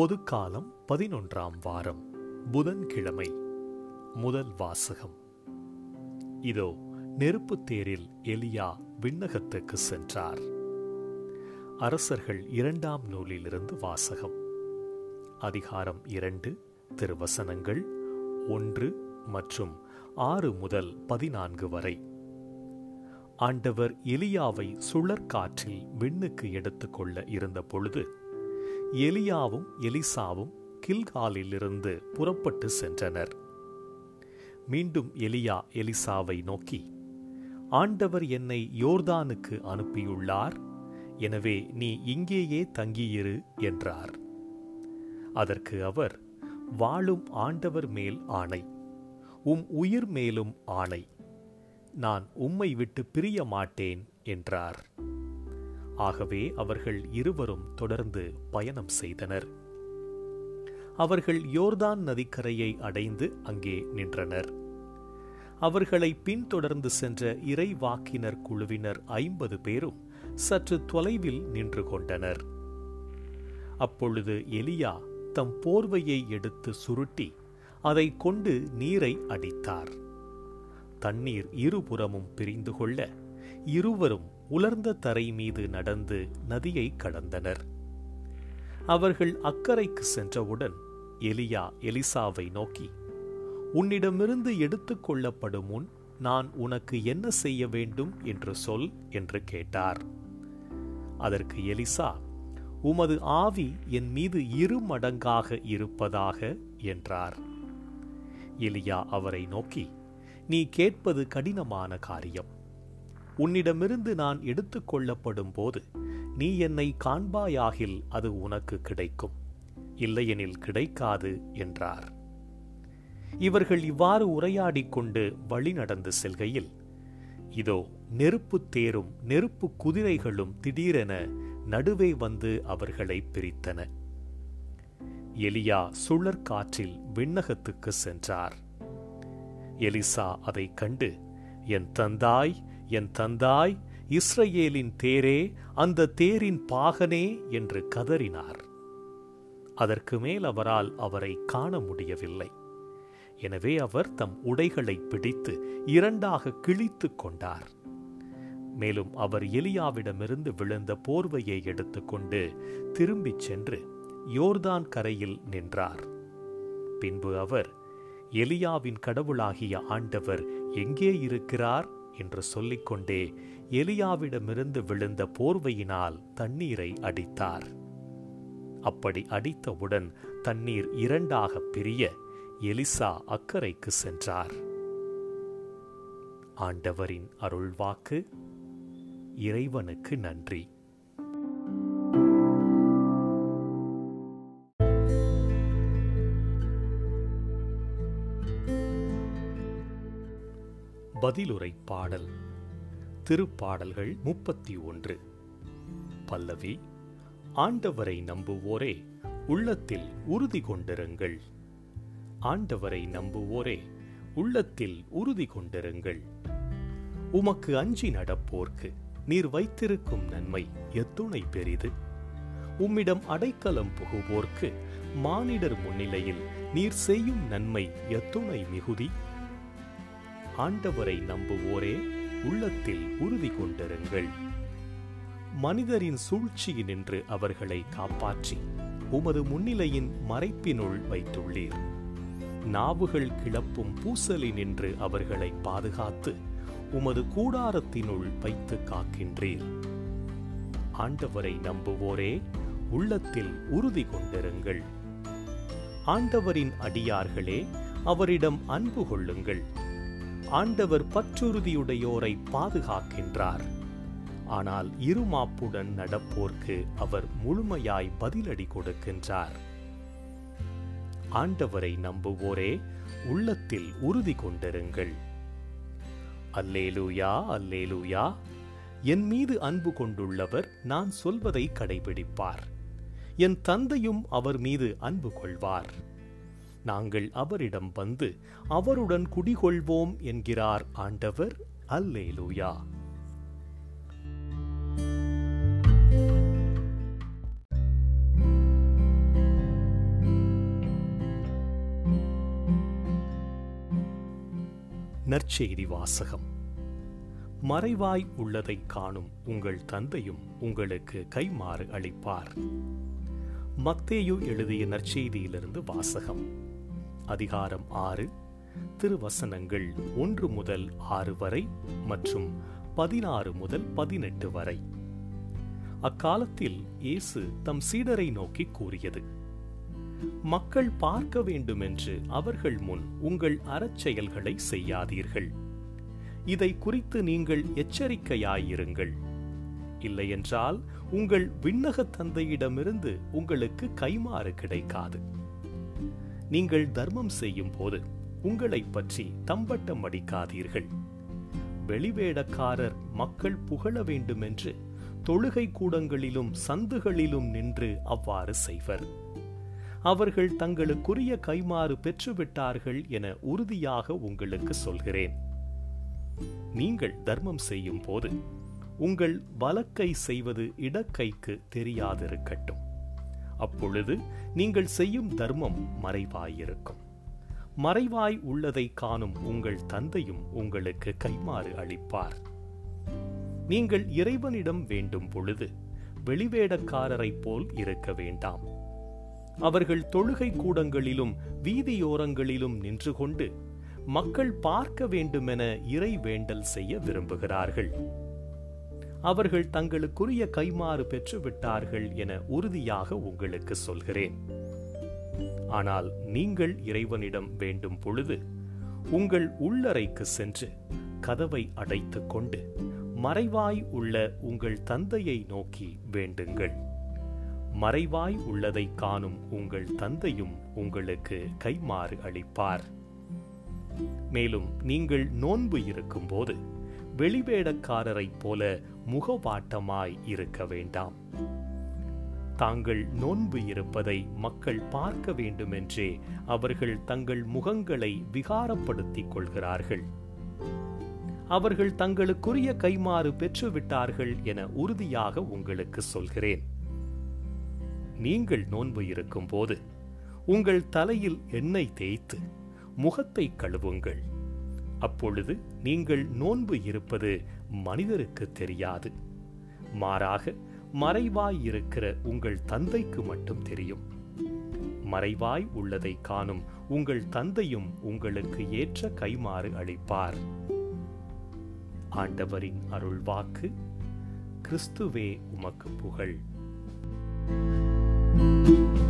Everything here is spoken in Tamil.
பொதுக்காலம் பதினொன்றாம் வாரம் புதன்கிழமை. முதல் வாசகம். இதோ நெருப்புத் தேரில் எலியா விண்ணகத்துக்கு சென்றார். அரசர்கள் இரண்டாம் நூலிலிருந்து வாசகம். அதிகாரம் இரண்டு திருவசனங்கள் ஒன்று மற்றும் ஆறு முதல் பதினான்கு வரை. ஆண்டவர் எலியாவை சுழற்காற்றில் விண்ணுக்கு எடுத்துக்கொள்ள இருந்த பொழுது எலியாவும் எலிசாவும் கில்காலிலிருந்து புறப்பட்டு சென்றனர். மீண்டும் எலியா எலிசாவை நோக்கி ஆண்டவர் என்னை யோர்தானுக்கு அனுப்பியுள்ளார் எனவே நீ இங்கேயே தங்கியிரு என்றார். அதற்கு அவர் வாழும் ஆண்டவர் மேல் ஆணை உம் உயிர் மேலும் ஆணை நான் உம்மை விட்டு பிரிய மாட்டேன் என்றார். ஆகவே அவர்கள் இருவரும் தொடர்ந்து பயணம் செய்தனர். அவர்கள் யோர்தான் நதிக்கரையை அடைந்து அங்கே நின்றனர். அவர்களை பின்தொடர்ந்து சென்ற இறைவாக்கினர் குழுவினர் ஐம்பது பேரும் சற்று தொலைவில் நின்று கொண்டனர். அப்பொழுது எலியா தம் போர்வையை எடுத்து சுருட்டி அதை கொண்டு நீரை அடித்தார். தண்ணீர் இருபுறமும் பிரிந்து கொள்ள இருவரும் உலர்ந்த தரை மீது நடந்து நதியை கடந்தனர். அவர்கள் அக்கறைக்கு சென்றவுடன் எலியா எலிசாவை நோக்கி உன்னிடமிருந்து எடுத்துக்கொள்ளப்படும் முன் நான் உனக்கு என்ன செய்ய வேண்டும் என்று சொல் என்று கேட்டார். அதற்கு எலிசா உமது ஆவி என் மீது இரு மடங்காக இருப்பதாக என்றார். எலியா அவரை நோக்கி நீ கேட்பது கடினமான காரியம். உன்னிடமிருந்து நான் எடுத்துக்கொள்ளப்படும் போது நீ என்னை காண்பாயாகில் அது உனக்கு கிடைக்கும். இல்லையெனில் கிடைக்காது என்றார். இவர்கள் இவ்வாறு உரையாடிக் கொண்டு வழி நடந்து செல்கையில் இதோ நெருப்புத் தேரும் நெருப்பு குதிரைகளும் திடீரென நடுவே வந்து அவர்களை பிரித்தன. எலியா சுழற்காற்றில் விண்ணகத்துக்கு சென்றார். எலிசா அதைக் கண்டு என் தந்தாய் என் தந்தாய் இஸ்ரேலின் தேரே அந்த தேரின் பாகனே என்று கதறினார். அதற்கு மேல் அவரால் அவரை காண முடியவில்லை. எனவே அவர் தம் உடைகளை பிடித்து இரண்டாக கிழித்துக் கொண்டார். மேலும் அவர் எலியாவிடமிருந்து விழுந்த போர்வையை எடுத்துக்கொண்டு திரும்பிச் சென்று யோர்தான் கரையில் நின்றார். பின்பு அவர் எலியாவின் கடவுளாகிய ஆண்டவர் எங்கே இருக்கிறார்? என்று சொல்லிக்கொண்டே எலியாவிடமிருந்து விழுந்த போர்வையினால் தண்ணீரை அடித்தார். அப்படி அடித்தவுடன் தண்ணீர் இரண்டாக பிரிய எலிசா அக்கறைக்கு சென்றார். ஆண்டவரின் அருள்வாக்கு இறைவனுக்கு நன்றி. பதிலுரை பாடல். திருப்பாடல்கள் முப்பத்தி ஒன்று. பல்லவி ஆண்டவரை நம்புவோரே உள்ளத்தில் உறுதி கொண்டிருங்கள். ஆண்டவரை நம்புவோரே உள்ளத்தில் உறுதி கொண்டிருங்கள். உமக்கு அஞ்சி நடப்போர்க்கு நீர் வைத்திருக்கும் நன்மை எத்துணை பெரிது. உம்மிடம் அடைக்கலம் புகுவோர்க்கு மானிடர் முன்னிலையில் நீர் செய்யும் நன்மை எத்துணை மிகுதி. ஆண்டவரை நம்புவோரே உள்ளத்தில் உறுதி கொண்டிருங்கள். மனிதரின் சூழ்ச்சியினின்று அவர்களை காப்பாற்றி உமது முன்னிலையின் மறைப்பினுள் வைத்துள்ளீர். நாவுகள் கிளப்பும் பூசலினின்று அவர்களை பாதுகாத்து உமது கூடாரத்தினுள் வைத்து காக்கின்றீர். ஆண்டவரை நம்புவோரே உள்ளத்தில் உறுதி கொண்டிருங்கள். ஆண்டவரின் அடியார்களே அவரிடம் அன்பு கொள்ளுங்கள். ஆண்டவர் பற்றுறுதியுடையோரை பாதுகாக்கின்றார். ஆனால் இருமாப்புடன் நடப்போர்க்கு அவர் முழுமையாய் பதிலடி கொடுக்கின்றார். ஆண்டவரை நம்புவோரே உள்ளத்தில் உறுதி கொண்டிருங்கள். அல்லேலூயா அல்லேலூயா என் மீது அன்பு கொண்டுள்ளவர் நான் சொல்வதை கடைபிடிப்பார். என் தந்தையும் அவர் மீது அன்பு கொள்வார். நாங்கள் அவரிடம் வந்து அவருடன் குடிகொள்வோம் என்கிறார் ஆண்டவர். அல்லேலூயா. நற்செய்தி வாசகம். மறைவாய் உள்ளதை காணும் உங்கள் தந்தையும் உங்களுக்கு கைமாறு அளிப்பார். மக்தேயு எழுதிய நற்செய்தியிலிருந்து வாசகம். அதிகாரம் ஆறு. திருவசனங்கள் ஒன்று முதல் ஆறு வரை மற்றும் பதினாறு முதல் பதினெட்டு வரை. அக்காலத்தில் இயேசு தம் சீடரை நோக்கி கூறியது மக்கள் பார்க்க வேண்டுமென்று அவர்கள் முன் உங்கள் அறச்செயல்களை செய்யாதீர்கள். இதை குறித்து நீங்கள் எச்சரிக்கையாயிருங்கள். இல்லையென்றால் உங்கள் விண்ணக தந்தையிடமிருந்து உங்களுக்கு கைமாறு கிடைக்காது. நீங்கள் தர்மம் செய்யும் போது உங்களை பற்றி தம்பட்டம் அடிக்காதீர்கள். வெளிவேடக்காரர் மக்கள் புகழ வேண்டுமென்று தொழுகை கூடங்களிலும் சந்துகளிலும் நின்று அவ்வாறு செய்வர். அவர்கள் தங்களுக்குரிய கைமாறு பெற்றுவிட்டார்கள் என உறுதியாக உங்களுக்கு சொல்கிறேன். நீங்கள் தர்மம் செய்யும் போது உங்கள் வலக்கை செய்வது இடக்கைக்கு தெரியாதிருக்கட்டும். அப்பொழுது நீங்கள் செய்யும் தர்மம் மறைவாயிருக்கும். மறைவாய் உள்ளதை காணும் உங்கள் தந்தையும் உங்களுக்கு கைமாறு அளிப்பார். நீங்கள் இறைவனிடம் வேண்டும் பொழுது வெளிவேடக்காரரைப் போல் இருக்க வேண்டாம். அவர்கள் தொழுகை கூடங்களிலும் வீதியோரங்களிலும் நின்று கொண்டு மக்கள் பார்க்க வேண்டுமென இறை வேண்டல் செய்ய விரும்புகிறார்கள். அவர்கள் தங்களுக்குரிய கைமாறு பெற்றுவிட்டார்கள் என உறுதியாக உங்களுக்கு சொல்கிறேன். ஆனால் நீங்கள் இறைவனிடம் வேண்டும் பொழுது உங்கள் உள்ளறைக்கு சென்று கதவை அடைத்துக் கொண்டு மறைவாய் உள்ள உங்கள் தந்தையை நோக்கி வேண்டுங்கள். மறைவாய் உள்ளதை காணும் உங்கள் தந்தையும் உங்களுக்கு கைமாறு அளிப்பார். மேலும் நீங்கள் நோன்பு இருக்கும்போது வெளிவேடக்காரரைப் போல முகவாட்டமாய் இருக்க வேண்டாம். தாங்கள் நோன்பு இருப்பதை மக்கள் பார்க்க வேண்டுமென்றே அவர்கள் தங்கள் முகங்களை விகாரப்படுத்திக் கொள்கிறார்கள். அவர்கள் தங்களுக்குரிய கைமாறு பெற்றுவிட்டார்கள் என உறுதியாக உங்களுக்கு சொல்கிறேன். நீங்கள் நோன்பு இருக்கும்போது உங்கள் தலையில் எண்ணெய் தேய்த்து முகத்தை கழுவுங்கள். அப்பொழுது நீங்கள் நோன்பு இருப்பது மனிதருக்கு தெரியாது. மாறாக மறைவாய் இருக்கிற உங்கள் தந்தைக்கு மட்டும் தெரியும். மறைவாய் உள்ளதை காணும் உங்கள் தந்தையும் உங்களுக்கு ஏற்ற கைமாறு அளிப்பார். ஆண்டவரின் அருள்வாக்கு கிறிஸ்துவே உமக்கு புகழ். thank you